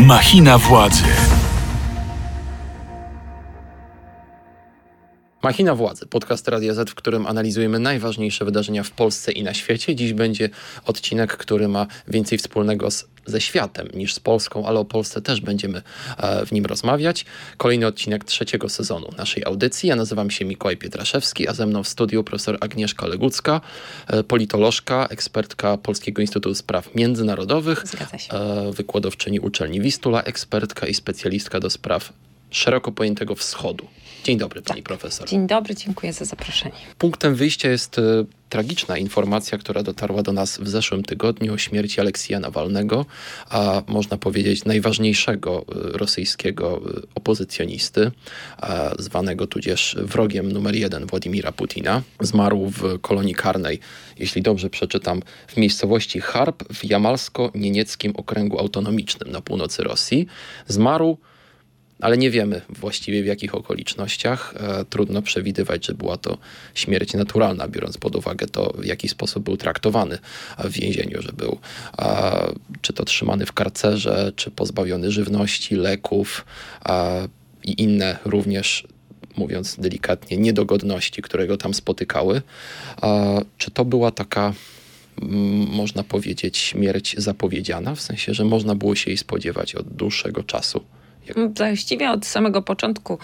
Machina władzy. Machina Władzy, podcast Radia Z, w którym analizujemy najważniejsze wydarzenia w Polsce i na świecie. Dziś będzie odcinek, który ma więcej wspólnego z, ze światem niż z Polską, ale o Polsce też będziemy e, w nim rozmawiać. Kolejny odcinek trzeciego sezonu naszej audycji. Ja nazywam się Mikołaj Pietraszewski, a ze mną w studiu profesor Agnieszka Legucka, e, politolożka, ekspertka Polskiego Instytutu Spraw Międzynarodowych, e, wykładowczyni uczelni Wistula, ekspertka i specjalistka do spraw szeroko pojętego wschodu. Dzień dobry, pani tak. profesor. Dzień dobry, dziękuję za zaproszenie. Punktem wyjścia jest e, tragiczna informacja, która dotarła do nas w zeszłym tygodniu o śmierci Aleksija Nawalnego, a można powiedzieć najważniejszego e, rosyjskiego e, opozycjonisty, zwanego tudzież wrogiem numer jeden Władimira Putina. Zmarł w kolonii karnej, jeśli dobrze przeczytam, w miejscowości Harb w Jamalsko-Nienieckim Okręgu Autonomicznym na północy Rosji. Zmarł ale nie wiemy właściwie w jakich okolicznościach. E, trudno przewidywać, że była to śmierć naturalna, biorąc pod uwagę to, w jaki sposób był traktowany w więzieniu, że był czy to trzymany w karcerze, czy pozbawiony żywności, leków i inne również mówiąc delikatnie, niedogodności, które go tam spotykały. Czy to była taka można powiedzieć, śmierć zapowiedziana, w sensie, że można było się jej spodziewać od dłuższego czasu? Właściwie od samego początku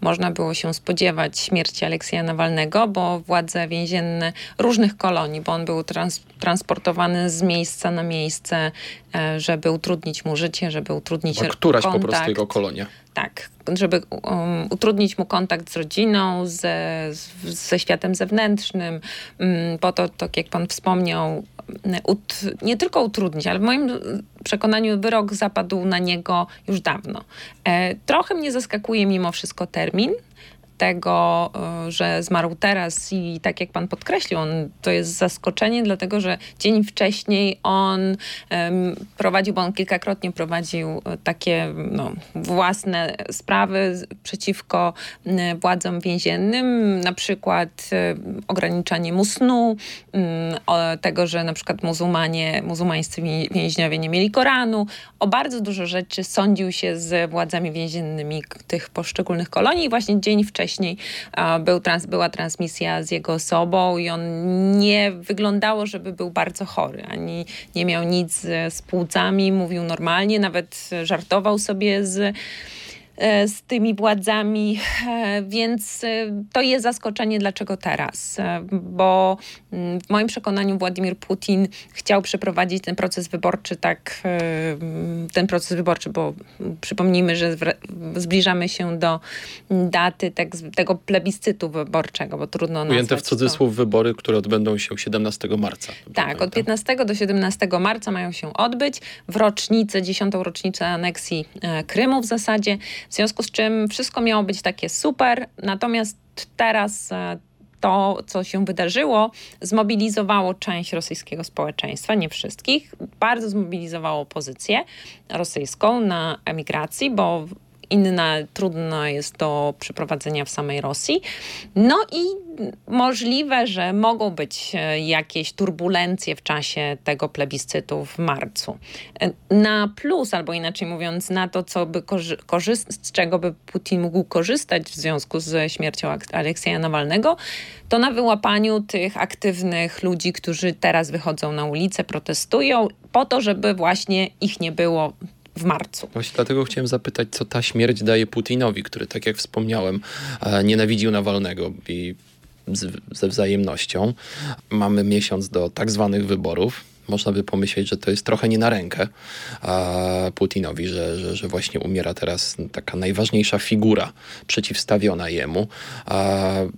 można było się spodziewać śmierci Aleksja Nawalnego, bo władze więzienne różnych kolonii, bo on był trans transportowany z miejsca na miejsce, e, żeby utrudnić mu życie, żeby utrudnić A któraś kontakt. po prostu jego kolonia. Tak, żeby um, utrudnić mu kontakt z rodziną, ze, ze światem zewnętrznym, um, po to, tak jak pan wspomniał, ut, nie tylko utrudnić, ale w moim przekonaniu wyrok zapadł na niego już dawno. E, trochę mnie zaskakuje mimo wszystko termin, tego, e, że zmarł teraz i tak jak pan podkreślił, on, to jest zaskoczenie, dlatego że dzień wcześniej on um, prowadził, bo on kilkakrotnie prowadził e, takie no, własne sprawy przeciwko władzom więziennym, na przykład um, ograniczanie mu snu, um, tego, że na przykład muzułmanie, muzułmańscy więźniowie nie mieli Koranu, o bardzo dużo rzeczy sądził się z władzami więziennymi tych poszczególnych kolonii i właśnie dzień wcześniej wcześniej był trans, była transmisja z jego osobą i on nie wyglądało, żeby był bardzo chory, ani nie miał nic z płucami, mówił normalnie, nawet żartował sobie z z tymi władzami, e, więc e, to jest zaskoczenie, dlaczego teraz. Bo mm, w moim przekonaniu Władimir Putin chciał przeprowadzić ten proces wyborczy tak, ten proces wyborczy, bo przypomnijmy, że zbliżamy się do daty tak, tego plebiscytu wyborczego, bo trudno Ujęte w cudzysłów to. wybory, które odbędą się 17 marca. Tak, od 15 do 17 marca mają się odbyć w rocznicę, 10. rocznicę aneksji Krymu w zasadzie. W związku z czym wszystko miało być takie super, natomiast teraz e, to, co się wydarzyło, zmobilizowało część rosyjskiego społeczeństwa, nie wszystkich, bardzo zmobilizowało opozycję rosyjską na emigracji, bo inna trudna jest do przeprowadzenia w samej Rosji. No i możliwe, że mogą być e, jakieś turbulencje w czasie tego plebiscytu w marcu. E, na plus, albo inaczej mówiąc, na to, co by z czego by Putin mógł korzystać w związku ze śmiercią Aleksieja Nawalnego, to na wyłapaniu tych aktywnych ludzi, którzy teraz wychodzą na ulicę, protestują, po to, żeby właśnie ich nie było w marcu. Właśnie dlatego chciałem zapytać, co ta śmierć daje Putinowi, który, tak jak wspomniałem, e, nienawidził Nawalnego i z, ze wzajemnością. Mamy miesiąc do tak zwanych wyborów można by pomyśleć, że to jest trochę nie na rękę Putinowi, że, że, że właśnie umiera teraz taka najważniejsza figura przeciwstawiona jemu.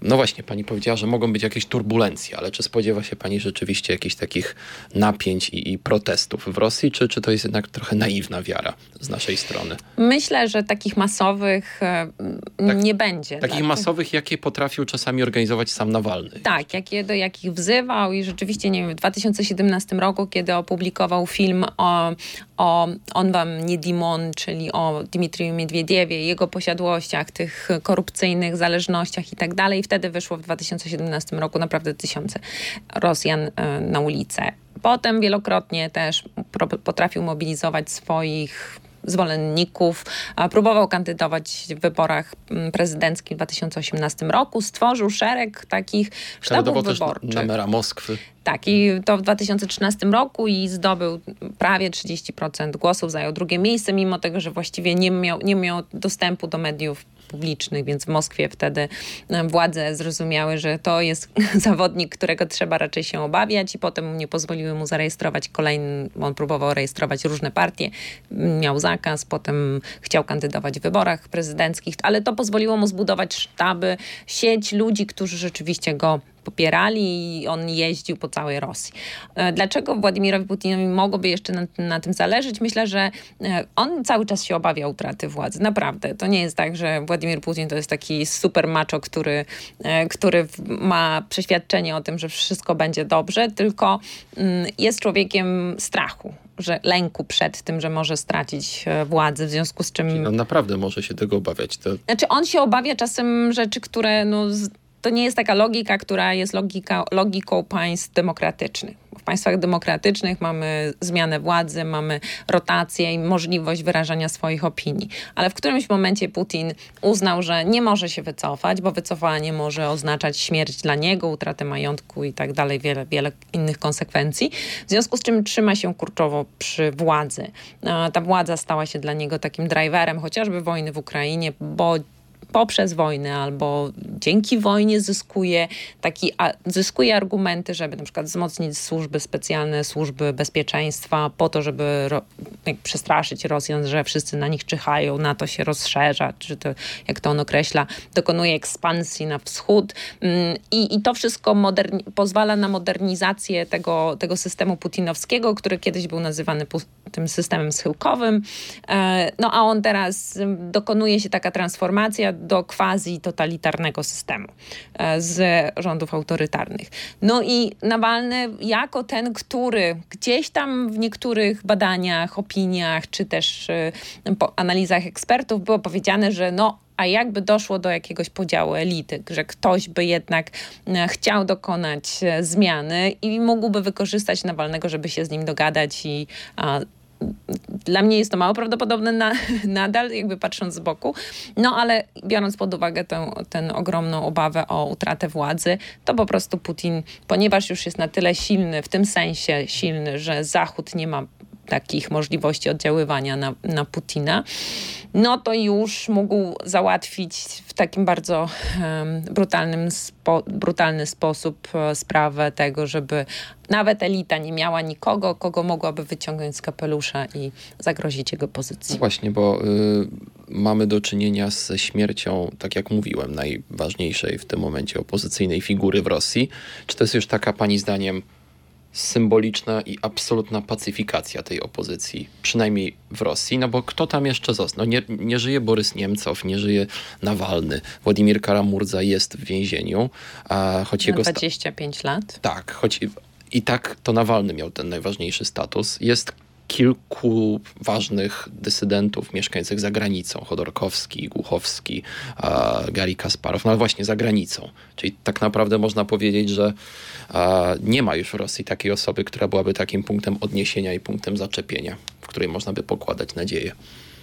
No właśnie, pani powiedziała, że mogą być jakieś turbulencje, ale czy spodziewa się pani rzeczywiście jakichś takich napięć i, i protestów w Rosji, czy, czy to jest jednak trochę naiwna wiara z naszej strony? Myślę, że takich masowych e, tak, nie będzie. Takich tak? masowych, jakie potrafił czasami organizować sam Nawalny. Tak, jakie, do jakich wzywał i rzeczywiście, nie wiem, w 2017 roku kiedy opublikował film o, o On wam nie Dimon, czyli o Dmitriju Miedwiediewie, jego posiadłościach, tych korupcyjnych zależnościach i tak dalej. Wtedy wyszło w 2017 roku naprawdę tysiące Rosjan e, na ulicę. Potem wielokrotnie też potrafił mobilizować swoich zwolenników. Próbował kandydować w wyborach mm, prezydenckich w 2018 roku. Stworzył szereg takich sztabów wyborczych. Też na Moskwy. Tak, i to w 2013 roku i zdobył prawie 30% głosów, zajął drugie miejsce, mimo tego, że właściwie nie miał, nie miał dostępu do mediów publicznych, więc w Moskwie wtedy władze zrozumiały, że to jest zawodnik, którego trzeba raczej się obawiać i potem nie pozwoliły mu zarejestrować kolejny, on próbował rejestrować różne partie, miał potem chciał kandydować w wyborach prezydenckich, ale to pozwoliło mu zbudować sztaby, sieć ludzi, którzy rzeczywiście go popierali i on jeździł po całej Rosji. E, dlaczego Władimirowi Putinowi mogłoby jeszcze na, na, tym zależeć? Myślę, że e, on cały czas się obawia utraty władzy. Naprawdę. To nie jest tak, że Władimir Putin to jest taki super macho, który, e, który ma przeświadczenie o tym, że wszystko będzie dobrze, tylko mm, jest człowiekiem strachu że lęku przed tym, że może stracić władzę, w związku z czym... On naprawdę może się tego obawiać. To... Znaczy on się obawia czasem rzeczy, które no, to nie jest taka logika, która jest logika, logiką państw demokratycznych. W państwach demokratycznych mamy zmianę władzy, mamy rotację i możliwość wyrażania swoich opinii. Ale w którymś momencie Putin uznał, że nie może się wycofać, bo wycofanie może oznaczać śmierć dla niego, utratę majątku i tak dalej, wiele, wiele innych konsekwencji. W związku z czym trzyma się kurczowo przy władzy. Ta władza stała się dla niego takim driverem chociażby wojny w Ukrainie, bo poprzez wojnę albo dzięki wojnie zyskuje, taki, a, zyskuje argumenty, żeby na przykład wzmocnić służby specjalne, służby bezpieczeństwa po to, żeby ro, przestraszyć Rosjan, że wszyscy na nich czyhają, NATO się rozszerza, czy to, jak to on określa, dokonuje ekspansji na wschód mm, i, i to wszystko pozwala na modernizację tego, tego systemu putinowskiego, który kiedyś był nazywany tym systemem schyłkowym. E, no a on teraz dokonuje się taka transformacja do quasi totalitarnego systemu e, z rządów autorytarnych. No i Nawalny jako ten, który gdzieś tam w niektórych badaniach, opiniach, czy też e, analizach ekspertów było powiedziane, że no a jakby doszło do jakiegoś podziału elity, że ktoś by jednak chciał dokonać zmiany i mógłby wykorzystać Nawalnego, żeby się z nim dogadać i dla mnie jest to mało prawdopodobne na, nadal, jakby patrząc z boku. No ale biorąc pod uwagę tę, tę ogromną obawę o utratę władzy, to po prostu Putin, ponieważ już jest na tyle silny, w tym sensie silny, że Zachód nie ma takich możliwości oddziaływania na, na Putina, no to już mógł załatwić w takim bardzo um, brutalnym spo, brutalny sposób e, sprawę tego, żeby nawet elita nie miała nikogo, kogo mogłaby wyciągnąć z kapelusza i zagrozić jego pozycji. No właśnie, bo y, mamy do czynienia ze śmiercią, tak jak mówiłem, najważniejszej w tym momencie opozycyjnej figury w Rosji. Czy to jest już taka pani zdaniem symboliczna i absolutna pacyfikacja tej opozycji, przynajmniej w Rosji, no bo kto tam jeszcze został? No nie, nie żyje Borys Niemcow, nie żyje Nawalny, Władimir Karamurdza jest w więzieniu, a choć jego... 25 lat? Tak, choć i tak to Nawalny miał ten najważniejszy status. Jest kilku ważnych dysydentów mieszkających za granicą. Chodorkowski, Głuchowski, Gary Kasparow, no właśnie za granicą. Czyli tak naprawdę można powiedzieć, że nie ma już w Rosji takiej osoby, która byłaby takim punktem odniesienia i punktem zaczepienia, w której można by pokładać nadzieję.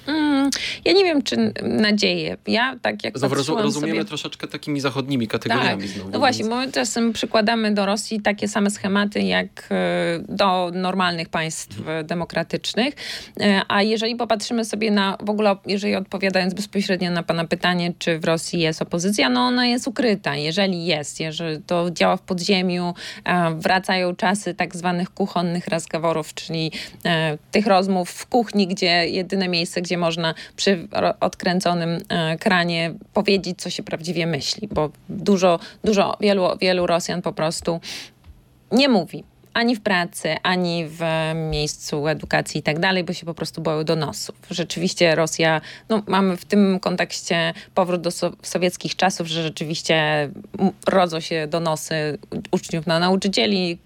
Mm, ja nie wiem, czy nadzieję. Ja tak jak Znowu rozumiemy sobie... troszeczkę takimi zachodnimi kategoriami. Tak. Znowu, no właśnie, bo my czasem przykładamy do Rosji takie same schematy jak e, do normalnych państw hmm. demokratycznych. E, a jeżeli popatrzymy sobie na, w ogóle, jeżeli odpowiadając bezpośrednio na pana pytanie, czy w Rosji jest opozycja, no ona jest ukryta. Jeżeli jest, jeżeli to działa w podziemiu, wracają czasy tak zwanych kuchonnych razgaworów, czyli tych rozmów w kuchni, gdzie jedyne miejsce, gdzie gdzie można przy odkręconym e, kranie powiedzieć, co się prawdziwie myśli, bo dużo, dużo, wielu, wielu Rosjan po prostu nie mówi ani w pracy, ani w miejscu edukacji i tak dalej, bo się po prostu boją donosów. Rzeczywiście Rosja, no mamy w tym kontekście powrót do so sowieckich czasów, że rzeczywiście rodzą się donosy uczniów na nauczycieli,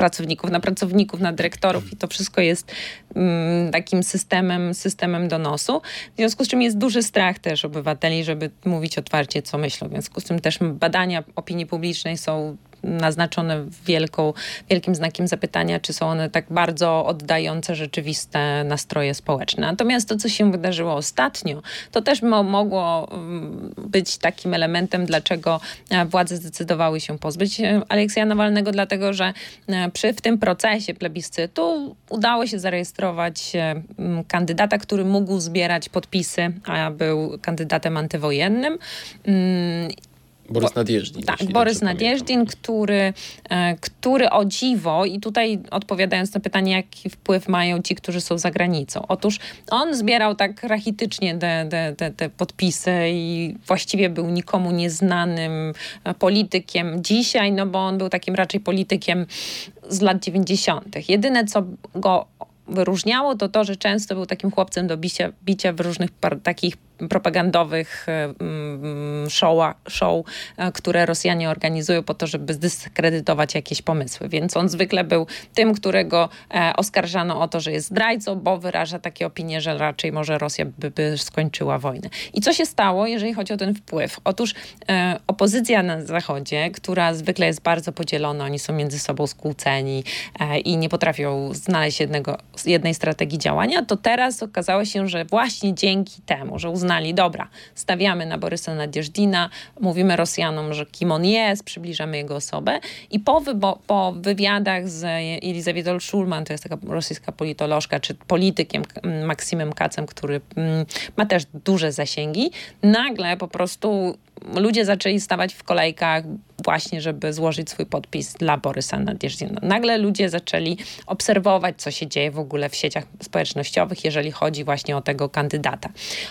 pracowników, na pracowników, na dyrektorów i to wszystko jest mm, takim systemem, systemem donosu. W związku z czym jest duży strach też obywateli, żeby mówić otwarcie, co myślą. W związku z tym też badania opinii publicznej są naznaczone wielką, wielkim znakiem zapytania, czy są one tak bardzo oddające rzeczywiste nastroje społeczne. Natomiast to, co się wydarzyło ostatnio, to też mo mogło mm, być takim elementem, dlaczego e, władze zdecydowały się pozbyć e, Aleksja Nawalnego, dlatego że e, przy w tym procesie plebiscytu udało się zarejestrować kandydata, który mógł zbierać podpisy, a był kandydatem antywojennym. Borys Nadjeżdżin. Tak, Borys Nadjeżdżin, który, e, który o dziwo, i tutaj odpowiadając na pytanie, jaki wpływ mają ci, którzy są za granicą. Otóż on zbierał tak rachitycznie te, te, te, te podpisy i właściwie był nikomu nieznanym e, politykiem dzisiaj, no bo on był takim raczej politykiem z lat 90. Jedyne, co go wyróżniało, to to, że często był takim chłopcem do bicia, bicia w różnych takich propagandowych e, mm, show, show, e, które Rosjanie organizują po to, żeby zdyskredytować jakieś pomysły. Więc on zwykle był tym, którego e, oskarżano o to, że jest zdrajcą, bo wyraża takie opinie, że raczej może Rosja by, by skończyła wojnę. I co się stało, jeżeli chodzi o ten wpływ? Otóż opozycja na Zachodzie, która zwykle jest bardzo podzielona, oni są między sobą skłóceni i nie potrafią znaleźć jednego, jednej strategii działania, to teraz okazało się, że właśnie dzięki temu, że uznali uznali, dobra, stawiamy na Borysa Nadjeżdina, mówimy Rosjanom, że kim on jest, przybliżamy jego osobę i po, wybo- po wywiadach z Elizabeth Schulman, to jest taka rosyjska politolożka, czy politykiem Maksymem Kacem, który mm, ma też duże zasięgi, nagle po prostu ludzie zaczęli stawać w kolejkach właśnie, żeby złożyć swój podpis dla Borysa Nadjeżdżina. Nagle ludzie zaczęli obserwować, co się dzieje w ogóle w sieciach społecznościowych, jeżeli chodzi właśnie o tego kandydata.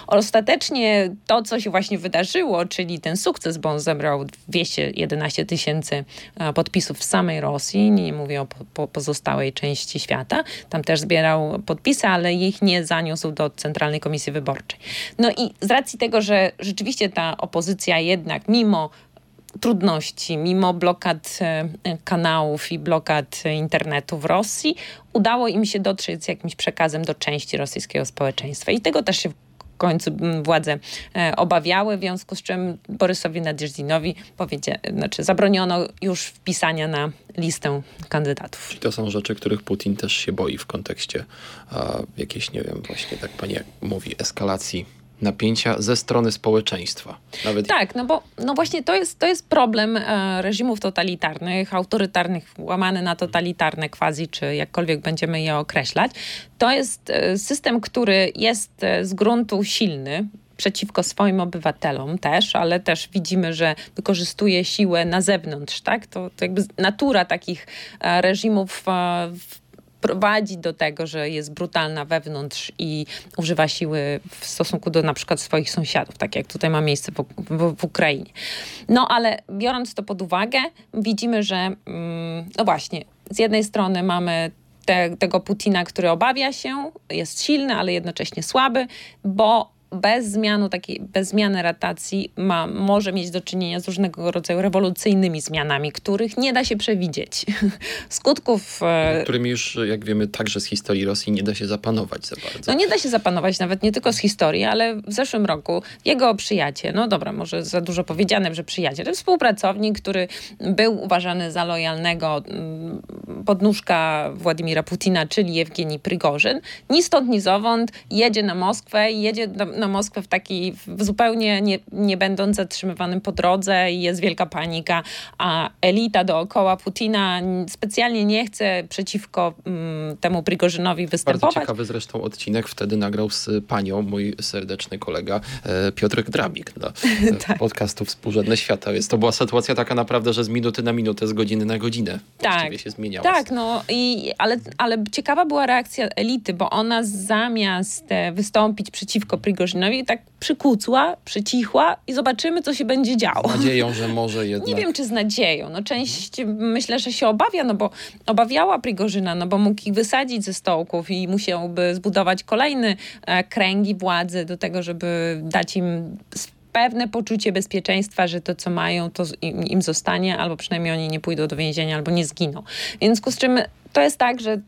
Ostatecznie to, co się właśnie wydarzyło, czyli ten sukces, bo on zebrał 211 tysięcy e, podpisów w samej Rosji, nie mówię o po pozostałej części świata, tam też zbierał podpisy, ale ich nie zaniósł do Centralnej Komisji Wyborczej. No i z racji tego, że rzeczywiście ta opozycja jednak mimo trudności, mimo blokad e, kanałów i blokad internetu w Rosji, udało im się dotrzeć z jakimś przekazem do części rosyjskiego społeczeństwa. I tego też się w końcu władze e, obawiały, w związku z czym Borysowi Nadjeżdżinowi znaczy zabroniono już wpisania na listę kandydatów. Czyli to są rzeczy, których Putin też się boi w kontekście jakiejś, nie wiem, właśnie tak pani mówi, eskalacji napięcia ze strony społeczeństwa. Nawet tak, no bo no właśnie to jest, to jest problem e, reżimów totalitarnych, autorytarnych, łamany na totalitarne quasi, czy jakkolwiek będziemy je określać. To jest e, system, który jest e, z gruntu silny, przeciwko swoim obywatelom też, ale też widzimy, że wykorzystuje siłę na zewnątrz, tak? To, to jakby natura takich e, reżimów w prowadzi do tego, że jest brutalna wewnątrz i używa siły w stosunku do na przykład swoich sąsiadów, tak jak tutaj ma miejsce w, w, w Ukrainie. No ale biorąc to pod uwagę, widzimy, że mm, no właśnie, z jednej strony mamy te, tego Putina, który obawia się, jest silny, ale jednocześnie słaby, bo bez, zmianu takiej, bez zmiany ratacji ma, może mieć do czynienia z różnego rodzaju rewolucyjnymi zmianami, których nie da się przewidzieć. Skutków... E, Którymi już, jak wiemy, także z historii Rosji nie da się zapanować za bardzo. No nie da się zapanować nawet nie tylko z historii, ale w zeszłym roku jego przyjaciel, no dobra, może za dużo powiedziane, że przyjaciel, współpracownik, który był uważany za lojalnego mm, podnóżka Władimira Putina, czyli Jewgeni Prigorzyn, ni stąd, ni zowąd jedzie na Moskwę jedzie do, na Moskwę w taki w zupełnie nie, nie będąc zatrzymywanym po drodze i jest wielka panika, a elita dookoła Putina specjalnie nie chce przeciwko um, temu Prigorzynowi występować. Bardzo ciekawy zresztą odcinek wtedy nagrał z panią mój serdeczny kolega e, Piotrek Drabik dla e, tak. podcastu Współrzędne Świata. Więc to była sytuacja taka naprawdę, że z minuty na minutę, z godziny na godzinę tak. się zmieniała. Tak, no i ale, ale ciekawa była reakcja elity, bo ona zamiast e, wystąpić przeciwko Prigorzynowi Grażynowi tak przykucła, przycichła i zobaczymy, co się będzie działo. Z nadzieją, że może jednak... Nie wiem, czy z nadzieją. No część myślę, że się obawia, no bo obawiała Prigorzyna, no bo mógł ich wysadzić ze stołków i musiałby zbudować kolejny e, kręgi władzy do tego, żeby dać im pewne poczucie bezpieczeństwa, że to, co mają, to im, im, zostanie, albo przynajmniej oni nie pójdą do więzienia, albo nie zginą. W związku z czym to jest tak, że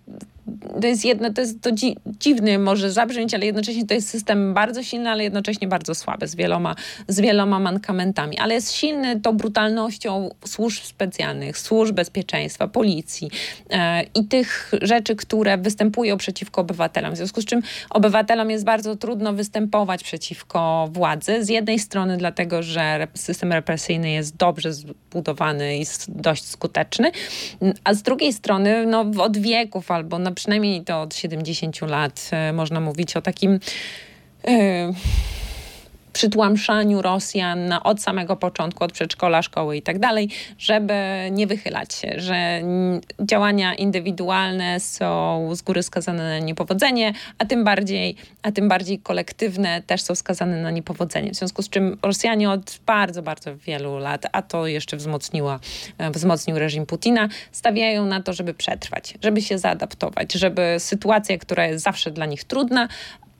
to jest jedno, to jest to dzi dziwny może zabrzmieć, ale jednocześnie to jest system bardzo silny, ale jednocześnie bardzo słaby, z wieloma, z wieloma mankamentami. Ale jest silny tą brutalnością służb specjalnych, służb bezpieczeństwa, policji e, i tych rzeczy, które występują przeciwko obywatelom. W związku z czym obywatelom jest bardzo trudno występować przeciwko władzy. Z jednej strony dlatego, że system represyjny jest dobrze zbudowany i dość skuteczny, a z drugiej strony no, od wieków albo no, przynajmniej to od 70 lat e, można mówić o takim e, przytłamszaniu Rosjan od samego początku, od przedszkola, szkoły i tak dalej, żeby nie wychylać się, że działania indywidualne są z góry skazane na niepowodzenie, a tym bardziej, a tym bardziej kolektywne też są skazane na niepowodzenie. W związku z czym Rosjanie od bardzo, bardzo wielu lat, a to jeszcze wzmocniła, wzmocnił reżim Putina, stawiają na to, żeby przetrwać, żeby się zaadaptować, żeby sytuacja, która jest zawsze dla nich trudna,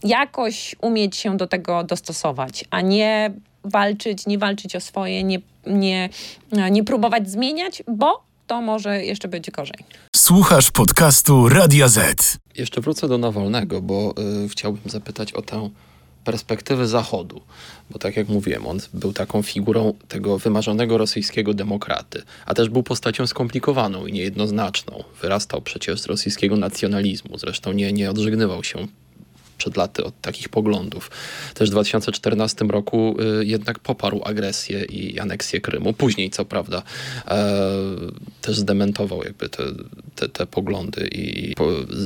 jakoś umieć się do tego dostosować, a nie walczyć, nie walczyć o swoje, nie, nie, nie próbować zmieniać, bo to może jeszcze być gorzej. Słuchasz podcastu Radia Z. Jeszcze wrócę do Nawolnego, bo y, chciałbym zapytać o tę perspektywę Zachodu, bo tak jak mówiłem, on był taką figurą tego wymarzonego rosyjskiego demokraty, a też był postacią skomplikowaną i niejednoznaczną. Wyrastał przecież z rosyjskiego nacjonalizmu, zresztą nie, nie odżegnywał się przed laty od takich poglądów. Też w 2014 roku y, jednak poparł agresję i aneksję Krymu. Później, co prawda, e, też zdementował jakby te, te, te poglądy i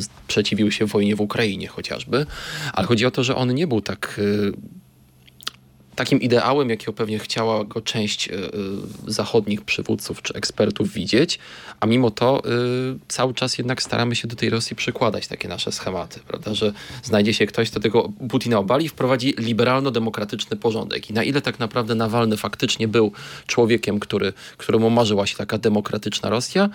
sprzeciwił się wojnie w Ukrainie chociażby. Ale chodzi o to, że on nie był tak y, takim ideałem, jakiego pewnie chciała go część y, zachodnich przywódców czy ekspertów widzieć, a mimo to y, cały czas jednak staramy się do tej Rosji przykładać takie nasze schematy, prawda, że znajdzie się ktoś, kto tego Putina obali wprowadzi liberalno-demokratyczny porządek. I na ile tak naprawdę Nawalny faktycznie był człowiekiem, który, któremu marzyła się taka demokratyczna Rosja,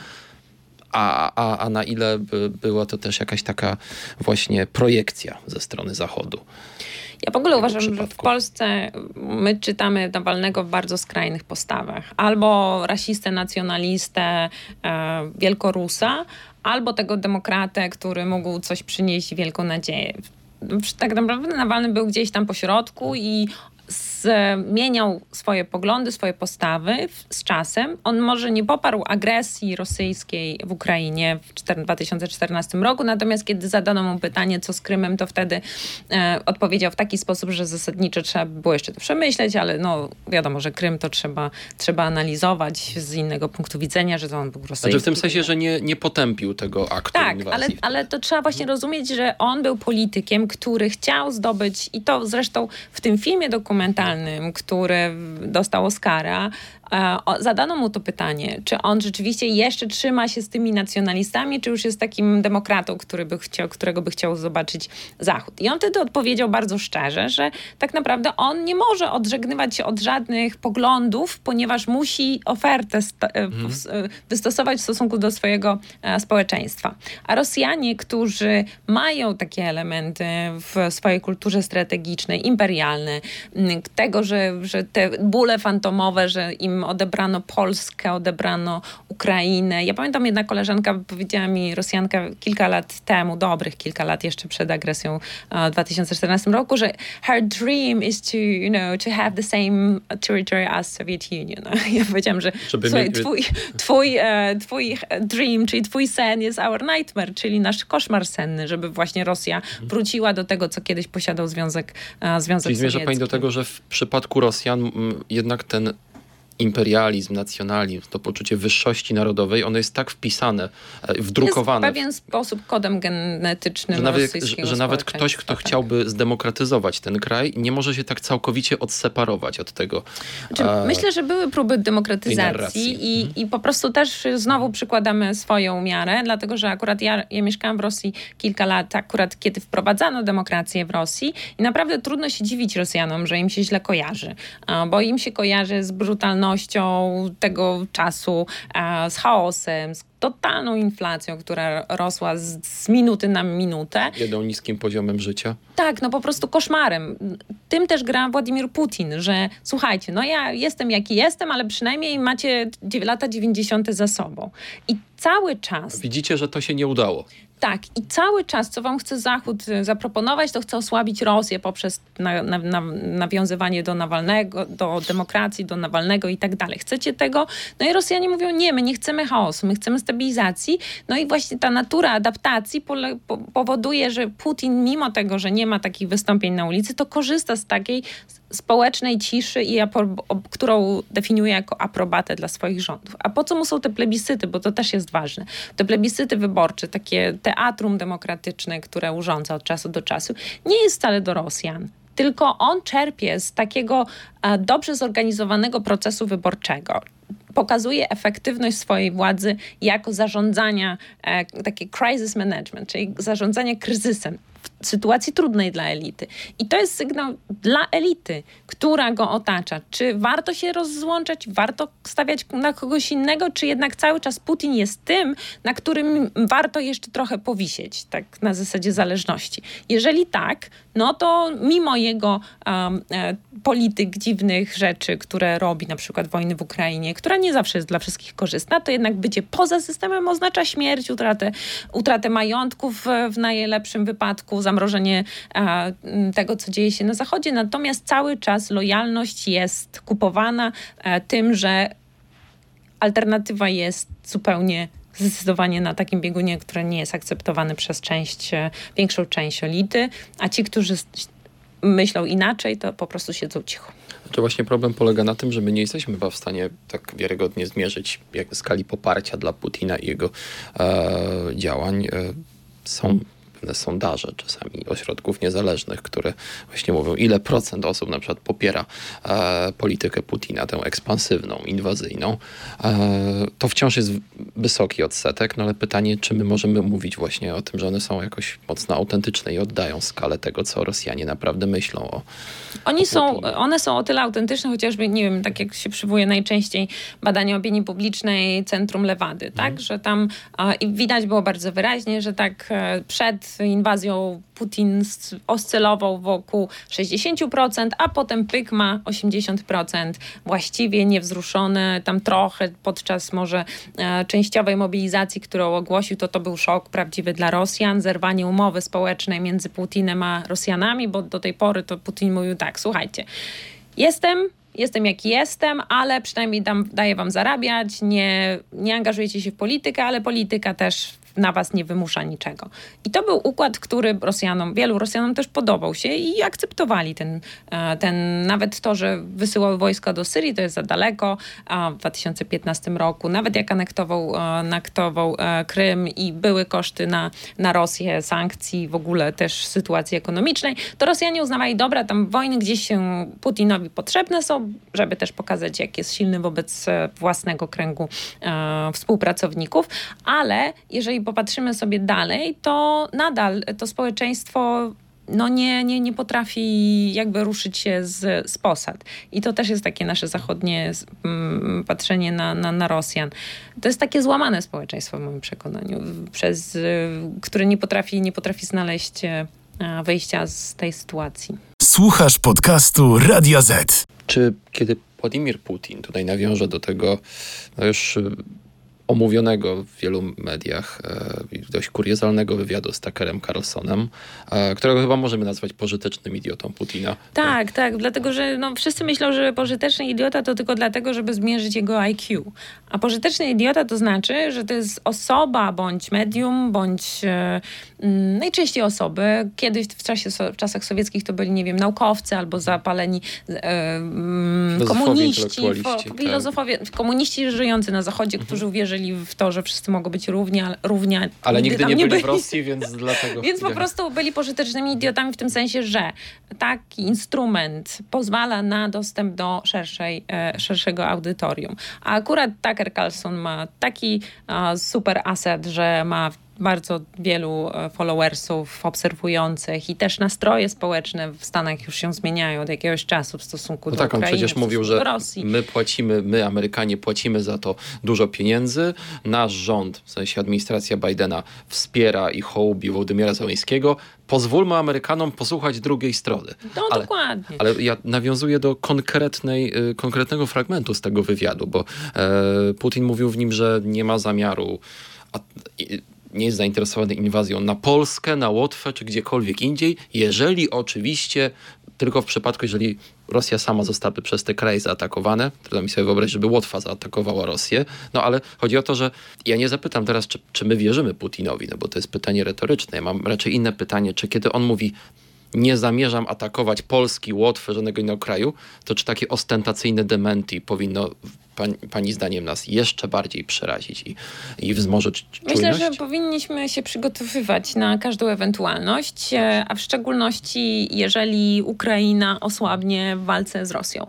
a, a, a na ile by, była to też jakaś taka właśnie projekcja ze strony Zachodu. Ja w ogóle uważam, przypadku. że w Polsce my czytamy Nawalnego w bardzo skrajnych postawach. Albo rasistę, nacjonalistę, e, wielkorusa, albo tego demokratę, który mógł coś przynieść wielką nadzieję tak naprawdę Nawalny był gdzieś tam po środku i zmieniał swoje poglądy, swoje postawy z czasem. On może nie poparł agresji rosyjskiej w Ukrainie w 2014 roku, natomiast kiedy zadano mu pytanie, co z Krymem, to wtedy e, odpowiedział w taki sposób, że zasadniczo trzeba było jeszcze to przemyśleć, ale no wiadomo, że Krym to trzeba, trzeba analizować z innego punktu widzenia, że to on był rosyjski. Znaczy w tym sensie, że nie, nie potępił tego aktu Tak, ale, ale to trzeba właśnie rozumieć, że on był politykiem, który chciał zdobyć i to zresztą w tym filmie dokumentalnym który dostał Oscara, zadano mu to pytanie, czy on rzeczywiście jeszcze trzyma się z tymi nacjonalistami, czy już jest takim demokratą, który by chciał, którego by chciał zobaczyć Zachód. I on wtedy odpowiedział bardzo szczerze, że tak naprawdę on nie może odżegnywać się od żadnych poglądów, ponieważ musi ofertę e, mhm. E, wystosować w stosunku do swojego społeczeństwa. A Rosjanie, którzy mają takie elementy w swojej kulturze strategicznej, imperialne, tego, że, że te bóle fantomowe, że im odebrano Polskę, odebrano Ukrainę. Ja pamiętam jedna koleżanka powiedziała mi, Rosjanka kilka lat temu, dobrych kilka lat jeszcze przed agresją w 2014 roku, że her dream is to, you know, to have the same territory as Soviet Union. Ja powiedziałam, że słuchaj, twój, twój, e, twój dream, czyli twój sen jest our nightmare, czyli nasz koszmar senny, żeby właśnie Rosja wróciła do tego, co kiedyś posiadał Związek, e, Związek Czyli zmierza pani do tego, że w przypadku Rosjan jednak ten imperializm, nacjonalizm, to poczucie wyższości narodowej, ono jest tak wpisane, e, wdrukowane. Jest w pewien sposób kodem genetycznym że nawet, że, że nawet ktoś, kto tak. chciałby zdemokratyzować ten kraj, nie może się tak całkowicie odseparować od tego. Znaczy, a, myślę, że były próby demokratyzacji i, mhm. i po prostu też znowu przykładamy swoją miarę, dlatego że akurat ja, ja mieszkałam w Rosji kilka lat, akurat kiedy wprowadzano demokrację w Rosji i naprawdę trudno się dziwić Rosjanom, że im się źle kojarzy, bo im się kojarzy z brutalnością tego czasu, z chaosem, z totalną inflacją, która rosła z, z minuty na minutę. Jedą niskim poziomem życia. Tak, no po prostu koszmarem. Tym też gra Władimir Putin, że słuchajcie, no ja jestem jaki jestem, ale przynajmniej macie lata 90. za sobą. I cały czas. Widzicie, że to się nie udało. Tak, i cały czas, co wam chce Zachód y, zaproponować, to chce osłabić Rosję poprzez na, na, na, nawiązywanie do Nawalnego, do demokracji, do Nawalnego i tak dalej. Chcecie tego? No i Rosjanie mówią, nie, my nie chcemy chaosu, my chcemy stabilizacji. No i właśnie ta natura adaptacji po, powoduje, że Putin, mimo tego, że nie ma takich wystąpień na ulicy, to korzysta z takiej społecznej ciszy, i którą definiuje jako aprobatę dla swoich rządów. A po co mu są te plebiscyty? Bo to też jest ważne. Te plebiscyty wyborcze, takie teatrum demokratyczne, które urządza od czasu do czasu, nie jest wcale do Rosjan tylko on czerpie z takiego dobrze zorganizowanego procesu wyborczego pokazuje efektywność swojej władzy jako zarządzania, e, takie crisis management, czyli zarządzanie kryzysem sytuacji trudnej dla elity. I to jest sygnał dla elity, która go otacza. Czy warto się rozłączać, warto stawiać na kogoś innego, czy jednak cały czas Putin jest tym, na którym warto jeszcze trochę powisieć, tak na zasadzie zależności. Jeżeli tak, no to mimo jego um, e, polityk dziwnych rzeczy, które robi, na przykład wojny w Ukrainie, która nie zawsze jest dla wszystkich korzystna, to jednak bycie poza systemem oznacza śmierć, utratę, utratę majątków w najlepszym wypadku, zamrożenie tego, co dzieje się na Zachodzie. Natomiast cały czas lojalność jest kupowana e, tym, że alternatywa jest zupełnie zdecydowanie na takim biegunie, które nie jest akceptowane przez część, e, większą część elity, a ci, którzy myślą inaczej, to po prostu siedzą cicho. To właśnie problem polega na tym, że my nie jesteśmy w stanie tak wiarygodnie zmierzyć jak skali poparcia dla Putina i jego e, działań. E, są sondaże czasami ośrodków niezależnych, które właśnie mówią, ile procent osób na przykład popiera e, politykę Putina, tę ekspansywną, inwazyjną. E, to wciąż jest wysoki odsetek, no ale pytanie, czy my możemy mówić właśnie o tym, że one są jakoś mocno autentyczne i oddają skalę tego, co Rosjanie naprawdę myślą o Oni o są, one są o tyle autentyczne, chociażby, nie wiem, tak jak się przywołuje najczęściej badania opinii publicznej Centrum Lewady, tak, mhm. że tam i widać było bardzo wyraźnie, że tak e, inwazją Putin oscylował wokół 60%, a potem pyk ma 80%, właściwie niewzruszony, tam trochę podczas może e, częściowej mobilizacji, którą ogłosił, to to był szok prawdziwy dla Rosjan, zerwanie umowy społecznej między Putinem a Rosjanami, bo do tej pory to Putin mówił tak, słuchajcie, jestem jestem jaki jestem, ale przynajmniej dam, daję wam zarabiać, nie, nie angażujecie się w politykę, ale polityka też na was nie wymusza niczego. I to był układ, który Rosjanom, wielu Rosjanom też podobał się i akceptowali ten, e, ten nawet to, że wysyłały wojska do Syrii, to jest za daleko, w 2015 roku, nawet jak anektował, e, anektował e, Krym i były koszty na, na Rosję, sankcji, w ogóle też sytuacji ekonomicznej, to Rosjanie uznawali, dobra, tam wojny gdzieś się Putinowi potrzebne są, żeby też pokazać, jak jest silny wobec własnego kręgu współpracowników, ale jeżeli popatrzymy sobie dalej, to nadal to społeczeństwo no nie, nie, nie potrafi jakby ruszyć się z, z posad. I to też jest takie nasze zachodnie mm, patrzenie na, na, na Rosjan. To jest takie złamane społeczeństwo w moim przekonaniu, przez, które nie potrafi, nie potrafi znaleźć e, wyjścia z tej sytuacji. Słuchasz podcastu Radia Z. Czy kiedy Władimir Putin, tutaj nawiążę do tego no już omówionego w wielu mediach, e, dość kuriozalnego wywiadu z Tuckerem Carlsonem, e, którego chyba możemy nazwać pożytecznym idiotą Putina. Tak, tak, dlatego że no, wszyscy myślą, że pożyteczny idiota to tylko dlatego, żeby zmierzyć jego IQ. A pożyteczny idiota to znaczy, że to jest osoba bądź medium, bądź e, najczęściej osoby. Kiedyś w, czasie, w czasach sowieckich to byli, nie wiem, naukowcy albo zapaleni e, komuniści, filozofowie, tak. komuniści żyjący na Zachodzie, mhm. którzy uwierzyli wierzyli w to, że wszyscy mogą być równi, ale, równi, ale nigdy, nie, nie byli w Rosji, więc dlatego... więc po prostu byli pożytecznymi idiotami w tym sensie, że taki instrument pozwala na dostęp do szerszej, e, szerszego audytorium. A akurat Tucker Carlson ma taki super asset, że ma bardzo wielu e, followersów, obserwujących i też nastroje społeczne w Stanach już się zmieniają od jakiegoś czasu w stosunku no do tak, Ukrainy. on przecież mówił, że my płacimy, my Amerykanie płacimy za to dużo pieniędzy. Nasz rząd, w sensie administracja Bidena wspiera i hołubi Wołodymyra Załęskiego. Pozwólmy Amerykanom posłuchać drugiej strony. No ale, dokładnie. ale ja nawiązuję do konkretnej, y, konkretnego fragmentu z tego wywiadu, bo e, Putin mówił w nim, że nie ma zamiaru a, i, nie jest zainteresowany inwazją na Polskę, na Łotwę czy gdziekolwiek indziej, jeżeli oczywiście tylko w przypadku, jeżeli Rosja sama zostałaby przez te kraje zaatakowane. Trudno mi sobie wyobrazić, żeby Łotwa zaatakowała Rosję. No ale chodzi o to, że ja nie zapytam teraz, czy, czy my wierzymy Putinowi, no bo to jest pytanie retoryczne. Ja mam raczej inne pytanie, czy kiedy on mówi nie zamierzam atakować Polski, Łotwy, żadnego innego kraju, to czy takie ostentacyjne dementi powinno pani, pani zdaniem nas jeszcze bardziej przerazić i, i wzmożyć czujność? Myślę, że powinniśmy się przygotowywać na każdą ewentualność, e, a w szczególności jeżeli Ukraina osłabnie w walce z Rosją.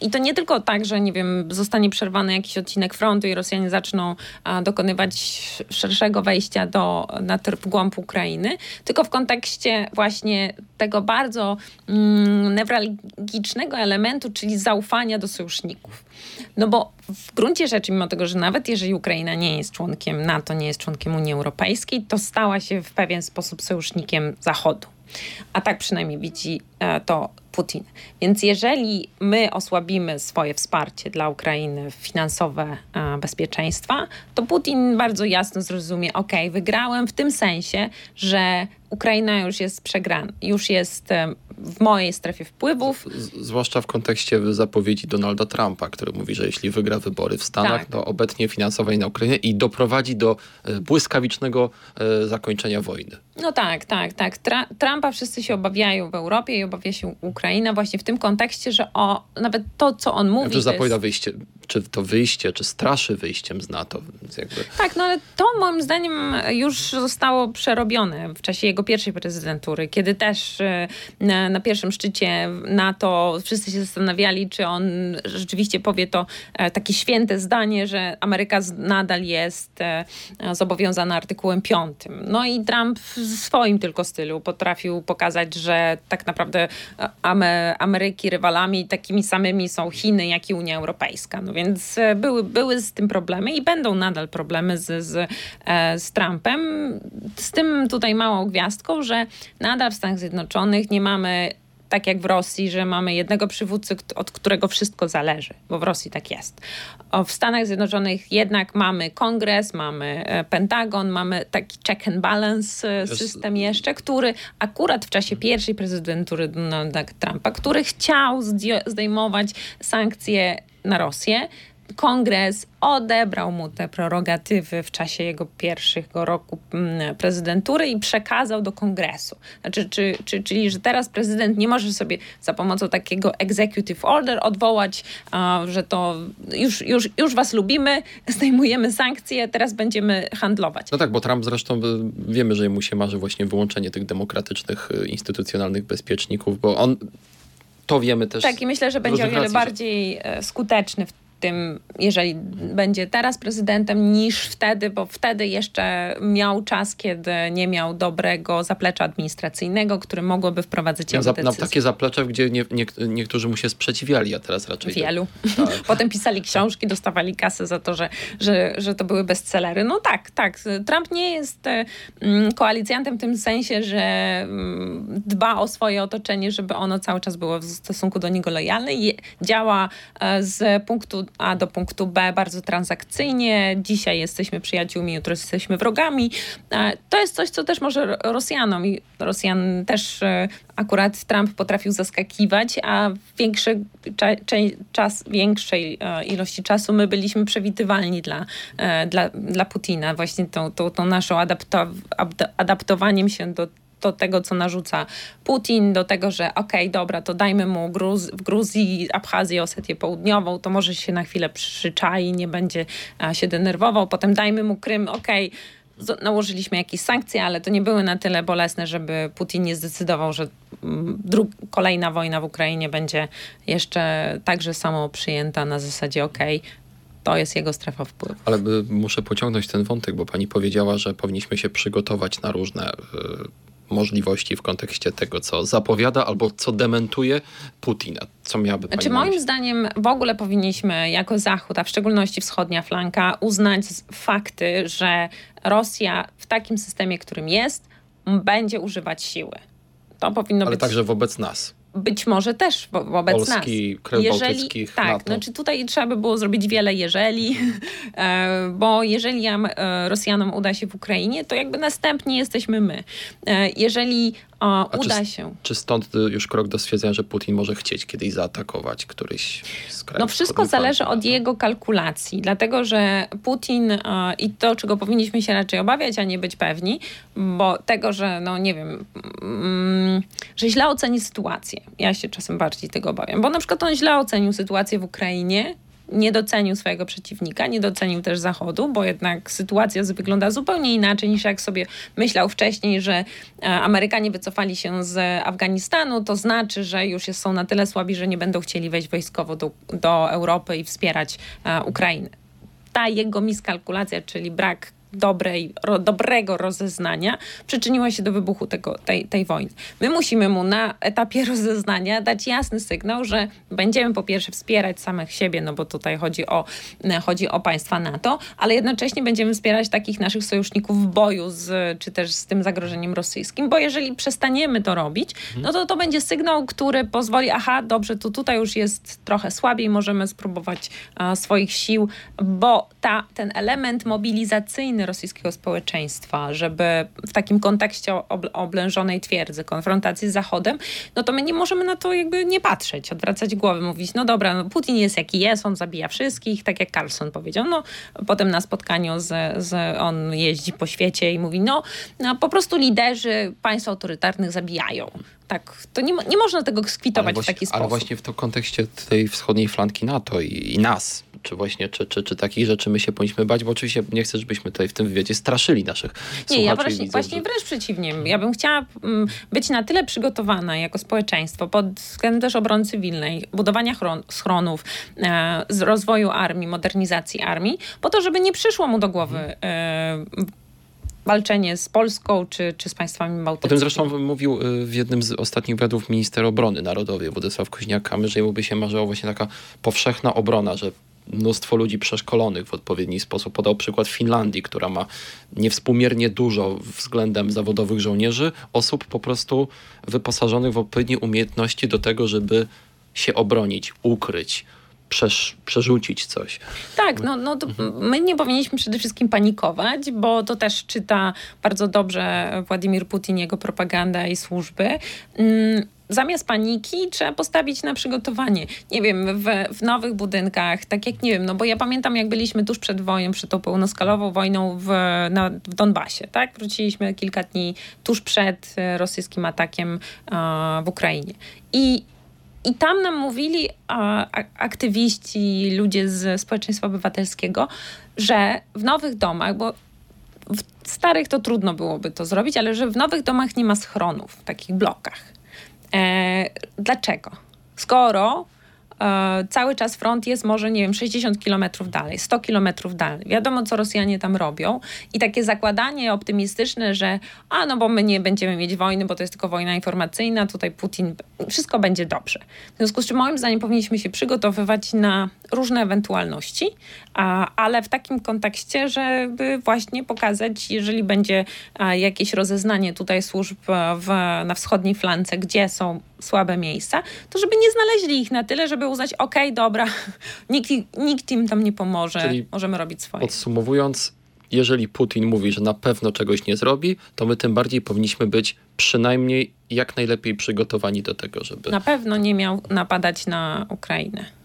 I to nie tylko tak, że nie wiem, zostanie przerwany jakiś odcinek frontu i Rosjanie zaczną dokonywać szerszego wejścia do, na w głąb Ukrainy, tylko w kontekście właśnie tego bardzo mm, newralgicznego elementu, czyli zaufania do sojuszników. No bo w gruncie rzeczy, mimo tego, że nawet jeżeli Ukraina nie jest członkiem NATO, nie jest członkiem Unii Europejskiej, to stała się w pewien sposób sojusznikiem Zachodu. A tak przynajmniej widzi e, to Putin. Więc jeżeli my osłabimy swoje wsparcie dla Ukrainy finansowe e, bezpieczeństwa, to Putin bardzo jasno zrozumie, ok, wygrałem w tym sensie, że Ukraina już jest przegrana, już jest e, w mojej strefie wpływów. Z, zwłaszcza w kontekście zapowiedzi Donalda Trumpa, który mówi, że jeśli wygra wybory w Stanach, tak. to obetnie finansowanie na Ukrainę i doprowadzi do e, błyskawicznego zakończenia wojny. No tak, tak, tak. Tra Trumpa wszyscy się obawiają w Europie i obawia się Ukraina właśnie w tym kontekście, że o, nawet to, co on mówi... Czy zapowiada jest... wyjście, czy to wyjście, czy straszy wyjściem z NATO. Jakby... Tak, no ale to moim zdaniem już zostało przerobione w czasie jego pierwszej prezydentury, kiedy też e, na, na pierwszym szczycie NATO wszyscy się zastanawiali, czy on rzeczywiście powie to e, takie święte zdanie, że Ameryka nadal jest e, zobowiązana artykułem piątym. No i Trump w swoim tylko stylu potrafił pokazać, że tak naprawdę Ameryki rywalami takimi samymi są Chiny, jak i Unia Europejska. No więc e, były, były z tym problemy i będą nadal problemy z, z, e, z Trumpem. Z tym tutaj małą gwiazdką, że nadal w Stanach Zjednoczonych nie mamy tak jak w Rosji, że mamy jednego przywódcę, od którego wszystko zależy, bo w Rosji tak jest. W Stanach Zjednoczonych jednak mamy kongres, mamy e, Pentagon, mamy taki check and balance system jeszcze, który akurat w czasie pierwszej prezydentury Donalda Trumpa, który chciał zdejmować sankcje na Rosję, kongres odebrał mu te prerogatywy w czasie jego pierwszego roku mm, prezydentury i przekazał do kongresu. Znaczy, czy, czy, czyli, że teraz prezydent nie może sobie za pomocą takiego executive order odwołać, że to już, już, już was lubimy, zdejmujemy sankcje, teraz będziemy handlować. No tak, bo Trump zresztą y, wiemy, że mu się marzy właśnie wyłączenie tych demokratycznych, y, instytucjonalnych bezpieczników, bo on to wiemy też. Tak, i myślę, że będzie o wiele bardziej e, skuteczny w tym, jeżeli będzie teraz prezydentem, niż wtedy, bo wtedy jeszcze miał czas, kiedy nie miał dobrego zaplecza administracyjnego, który mogłoby wprowadzać jego decyzje. Na takie zaplecze, gdzie nie, nie, niektórzy mu się sprzeciwiali, a teraz raczej... Wielu. Tak. Potem pisali książki, dostawali kasę za to, że, że, że to były bestsellery. No tak, tak. Trump nie jest mm, koalicjantem w tym sensie, że mm, dba o swoje otoczenie, żeby ono cały czas było w stosunku do niego lojalne i działa e, z punktu a do punktu B bardzo transakcyjnie. Dzisiaj jesteśmy przyjaciółmi, jutro jesteśmy wrogami. E, to jest coś, co też może Rosjanom i Rosjan też e, akurat Trump potrafił zaskakiwać, a większy cza, czas, większej e, ilości czasu my byliśmy przewidywalni dla, dla, dla Putina. Właśnie tą, tą, tą naszą adapto, adaptowaniem się do do tego, co narzuca Putin, do tego, że okej, okay, dobra, to dajmy mu Gruz w Gruzji, Abchazję, Osetię Południową, to może się na chwilę przyczai, nie będzie się denerwował, potem dajmy mu Krym, okej, okay, nałożyliśmy jakieś sankcje, ale to nie były na tyle bolesne, żeby Putin nie zdecydował, że mm, kolejna wojna w Ukrainie będzie jeszcze także samo przyjęta na zasadzie okej, okay, to jest jego strefa wpływu. Ale muszę pociągnąć ten wątek, bo pani powiedziała, że powinniśmy się przygotować na różne y, możliwości w kontekście tego, co zapowiada albo co dementuje Putina. Co miałaby pani Znaczy, moim zdaniem w ogóle powinniśmy jako Zachód, a w szczególności wschodnia flanka, uznać fakty, że Rosja w takim systemie, którym jest, będzie używać siły. To powinno Ale być... także wobec nas być może też wo wobec Polski, nas. Krajów jeżeli, Bałtyckich, tak, NATO. znaczy tutaj trzeba by było zrobić wiele jeżeli, e, bo jeżeli e, Rosjanom uda się w Ukrainie, to jakby następni jesteśmy my. E, jeżeli o, uda czy, się. Czy stąd już krok do stwierdzenia, że Putin może chcieć kiedyś zaatakować któryś z krajów? No wszystko zależy od jego kalkulacji, dlatego że Putin i to, czego powinniśmy się raczej obawiać, a nie być pewni, bo tego, że no nie wiem, mm, że źle oceni sytuację. Ja się czasem bardziej tego obawiam, bo na przykład on źle ocenił sytuację w Ukrainie, nie docenił swojego przeciwnika, nie docenił też Zachodu, bo jednak sytuacja wygląda zupełnie inaczej niż jak sobie myślał wcześniej, że e, Amerykanie wycofali się z Afganistanu, to znaczy, że już są na tyle słabi, że nie będą chcieli wejść wojskowo do, do Europy i wspierać e, Ukrainy. Ta jego miskalkulacja, czyli brak dobrej, ro, dobrego rozeznania przyczyniła się do wybuchu tego, tej, tej wojny. My musimy mu na etapie rozeznania dać jasny sygnał, że będziemy po pierwsze wspierać samych siebie, no bo tutaj chodzi o, chodzi o państwa NATO, ale jednocześnie będziemy wspierać takich naszych sojuszników w boju z, czy też z tym zagrożeniem rosyjskim, bo jeżeli przestaniemy to robić, mhm. no to to będzie sygnał, który pozwoli, aha, dobrze, to tutaj już jest trochę słabiej, możemy spróbować a, swoich sił, bo ta, ten element mobilizacyjny rosyjskiego społeczeństwa, żeby w takim kontekście oblężonej twierdzy, konfrontacji z Zachodem, no to my nie możemy na to jakby nie patrzeć, odwracać głowy, mówić, no dobra, no Putin jest jaki jest, on zabija wszystkich, tak jak Carlson powiedział. No potem na spotkaniu z, z on jeździ po świecie i mówi, no, no po prostu liderzy państw autorytarnych zabijają tak, to nie, nie można tego skwitować właśnie, w taki sposób. Ale właśnie w to kontekście tej wschodniej flanki NATO i, i nas, czy właśnie, czy, czy, czy takich rzeczy my się powinniśmy bać, bo oczywiście nie chcę, żebyśmy tutaj w tym wywiadzie straszyli naszych Nie, ja właśnie, widzów, właśnie że... wręcz przeciwnie. Ja bym chciała mm, być na tyle przygotowana jako społeczeństwo pod względem też obrony cywilnej, budowania schronów, e, rozwoju armii, modernizacji armii, po to, żeby nie przyszło mu do głowy e, walczenie z Polską czy, czy z państwami bałtyckimi. O tym zresztą mówił y, w jednym z ostatnich wywiadów minister obrony narodowej Władysław Kuźniak-Kamysz, że jemu by się marzyła właśnie taka powszechna obrona, że mnóstwo ludzi przeszkolonych w odpowiedni sposób. Podał przykład Finlandii, która ma niewspółmiernie dużo względem zawodowych żołnierzy, osób po prostu wyposażonych w odpowiednie umiejętności do tego, żeby się obronić, ukryć, przesz, przerzucić coś. Tak, no, no my nie powinniśmy przede wszystkim panikować, bo to też czyta bardzo dobrze Władimir Putin, jego propaganda i służby. Mm, zamiast paniki trzeba postawić na przygotowanie. Nie wiem, w, w, nowych budynkach, tak jak nie wiem, no bo ja pamiętam, jak byliśmy tuż przed wojną, przed tą pełnoskalową wojną w, na, w Donbasie, tak? Wróciliśmy kilka dni tuż przed e, rosyjskim atakiem uh, w Ukrainie. I i tam nam mówili a, aktywiści, ludzie z społeczeństwa obywatelskiego, że w nowych domach, bo w starych to trudno byłoby to zrobić, ale że w nowych domach nie ma schronów w takich blokach. E, dlaczego? Skoro e, cały czas front jest może, nie wiem, 60 kilometrów dalej, 100 kilometrów dalej. Wiadomo, co Rosjanie tam robią i takie zakładanie optymistyczne, że a, no bo my nie będziemy mieć wojny, bo to jest tylko wojna informacyjna, tutaj Putin, wszystko będzie dobrze. W związku z czym moim zdaniem powinniśmy się przygotowywać na różne ewentualności, a, ale w takim kontekście, żeby właśnie pokazać, jeżeli będzie a, jakieś rozeznanie tutaj służb w, na wschodniej flance, gdzie są słabe miejsca, to żeby nie znaleźli ich na tyle, żeby uznać, ok, dobra, nikt, nikt im tam nie pomoże, Czyli możemy robić swoje. Podsumowując, jeżeli Putin mówi, że na pewno czegoś nie zrobi, to my tym bardziej powinniśmy być przynajmniej jak najlepiej przygotowani do tego, żeby. Na pewno nie miał napadać na Ukrainę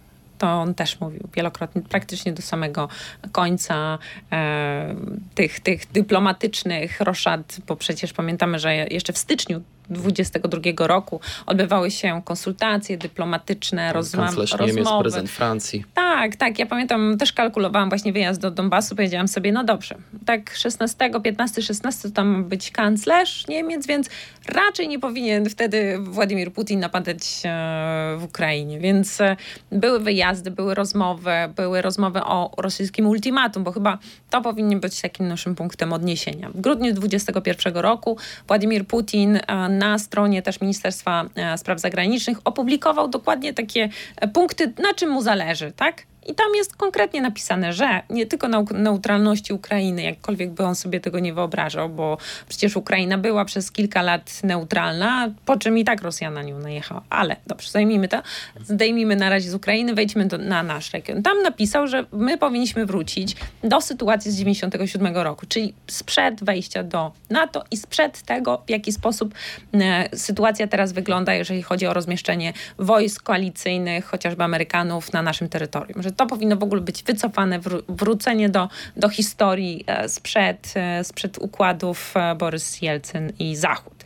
to on też mówił wielokrotnie, praktycznie do samego końca e, tych, tych dyplomatycznych roszad, bo przecież pamiętamy, że jeszcze w styczniu 2022 roku odbywały się konsultacje dyplomatyczne, rozma- Kanclerz rozmowy. Niemiec, prezydent Francji. Tak, tak. Ja pamiętam, też kalkulowałam właśnie wyjazd do Donbasu. Powiedziałam sobie, no dobrze, tak 16, 15, 16 to tam ma być kanclerz Niemiec, więc raczej nie powinien wtedy Władimir Putin napadać e, w Ukrainie. Więc e, były wyjazdy, były rozmowy, były rozmowy o rosyjskim ultimatum, bo chyba to powinien być takim naszym punktem odniesienia. W grudniu 2021 roku Władimir Putin e, na stronie też Ministerstwa e, Spraw Zagranicznych opublikował dokładnie takie e, punkty, na czym mu zależy, tak? I tam jest konkretnie napisane, że nie tylko na neutralności Ukrainy, jakkolwiek by on sobie tego nie wyobrażał, bo przecież Ukraina była przez kilka lat neutralna, po czym i tak Rosja na nią najechała. Ale dobrze, zajmijmy to, zdejmijmy na razie z Ukrainy, wejdźmy do, na nasz region. Tam napisał, że my powinniśmy wrócić do sytuacji z 97 roku, czyli sprzed wejścia do NATO i sprzed tego, w jaki sposób e, sytuacja teraz wygląda, jeżeli chodzi o rozmieszczenie wojsk koalicyjnych, chociażby Amerykanów na naszym terytorium. Że to powinno w ogóle być wycofane, wró- wrócenie do, do historii e, sprzed, e, sprzed układów e, Borys Jelcyn i Zachód.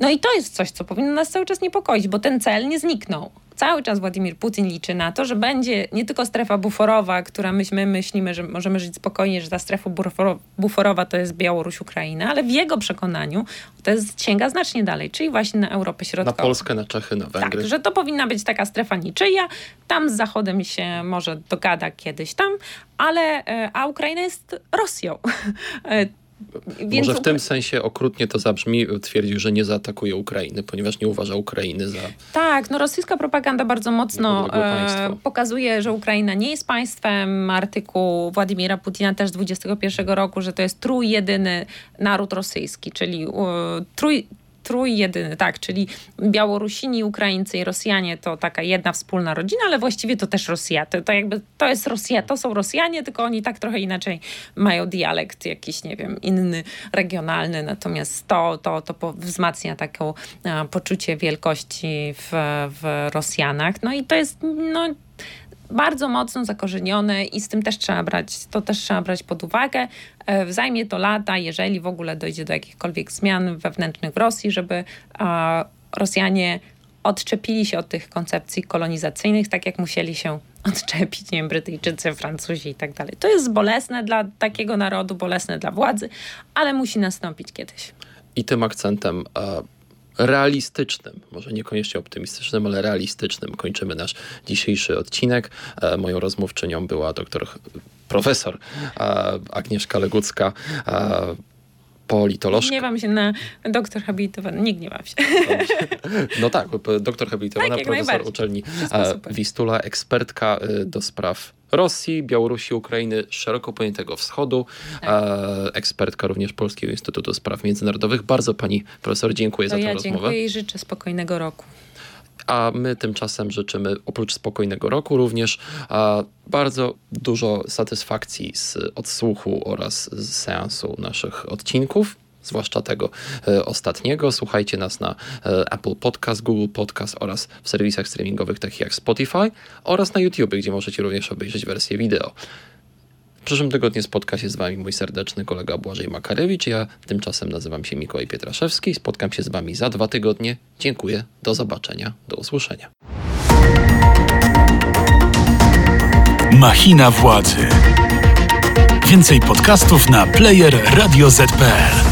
No i to jest coś, co powinno nas cały czas niepokoić, bo ten cel nie zniknął. Cały czas Władimir Putin liczy na to, że będzie nie tylko strefa buforowa, która my, my myślimy, że możemy żyć spokojnie, że ta strefa buforo- buforowa to jest Białoruś, Ukraina, ale w jego przekonaniu to jest, sięga znacznie dalej, czyli właśnie na Europę Na Środkową. Polskę, na Czechy, na Węgry. Tak, że to powinna być taka strefa niczyja. Tam z Zachodem się może dogada kiedyś tam, ale e, a Ukraina jest Rosją. Więc Może w tym sensie okrutnie to zabrzmi, twierdził, że nie zaatakuje Ukrainy, ponieważ nie uważa Ukrainy za Tak, no rosyjska propaganda bardzo mocno e, pokazuje, że Ukraina nie jest państwem. Artykuł Władimira Putina też z 21 roku, że to jest trójjedyny naród rosyjski, czyli e, trój, trójjedyny, tak, czyli Białorusini, Ukraińcy i Rosjanie to taka jedna wspólna rodzina, ale właściwie to też Rosja. To, to jakby to jest Rosja, to są Rosjanie, tylko oni tak trochę inaczej mają dialekt jakiś, nie wiem, inny, regionalny, natomiast to, to, to wzmacnia taką poczucie wielkości w, w Rosjanach. No i to jest, no bardzo mocno zakorzenione i z tym też trzeba brać, to też trzeba brać pod uwagę. E, Zajmie to lata, jeżeli w ogóle dojdzie do jakichkolwiek zmian wewnętrznych w Rosji, żeby Rosjanie odczepili się od tych koncepcji kolonizacyjnych, tak jak musieli się odczepić, nie wiem, Brytyjczycy, Francuzi i tak dalej. To jest bolesne dla takiego narodu, bolesne dla władzy, ale musi nastąpić kiedyś. i tym akcentem e, realistycznym, może niekoniecznie optymistycznym, ale realistycznym kończymy nasz dzisiejszy odcinek. E, moją rozmówczynią była doktor, profesor e, Agnieszka Legucka, e, politolożka. Gniewam się na doktor habilitowany, nie gniewam się. No tak, doktor habilitowana, Tak, profesor uczelni. Wistula, ekspertka do spraw Rosji, Białorusi, Ukrainy, szeroko pojętego wschodu, Tak. ekspertka również Polskiego Instytutu Spraw Międzynarodowych. Bardzo pani profesor dziękuję To za tę ja rozmowę. dziękuję i życzę spokojnego roku. A my tymczasem życzymy oprócz spokojnego roku również bardzo dużo satysfakcji z odsłuchu oraz z seansu naszych odcinków. Zwłaszcza tego e, ostatniego. Słuchajcie nas na e, Apple Podcast, Google Podcast oraz w serwisach streamingowych takich jak Spotify oraz na YouTube, gdzie możecie również obejrzeć wersję wideo. W przyszłym tygodniu spotka się z Wami mój serdeczny kolega Błażej Makarewicz. Ja tymczasem nazywam się Mikołaj Pietraszewski. Spotkam się z Wami za dwa tygodnie. Dziękuję. Do zobaczenia. Do usłyszenia. Machina władzy. Więcej podcastów na player radioz.pl.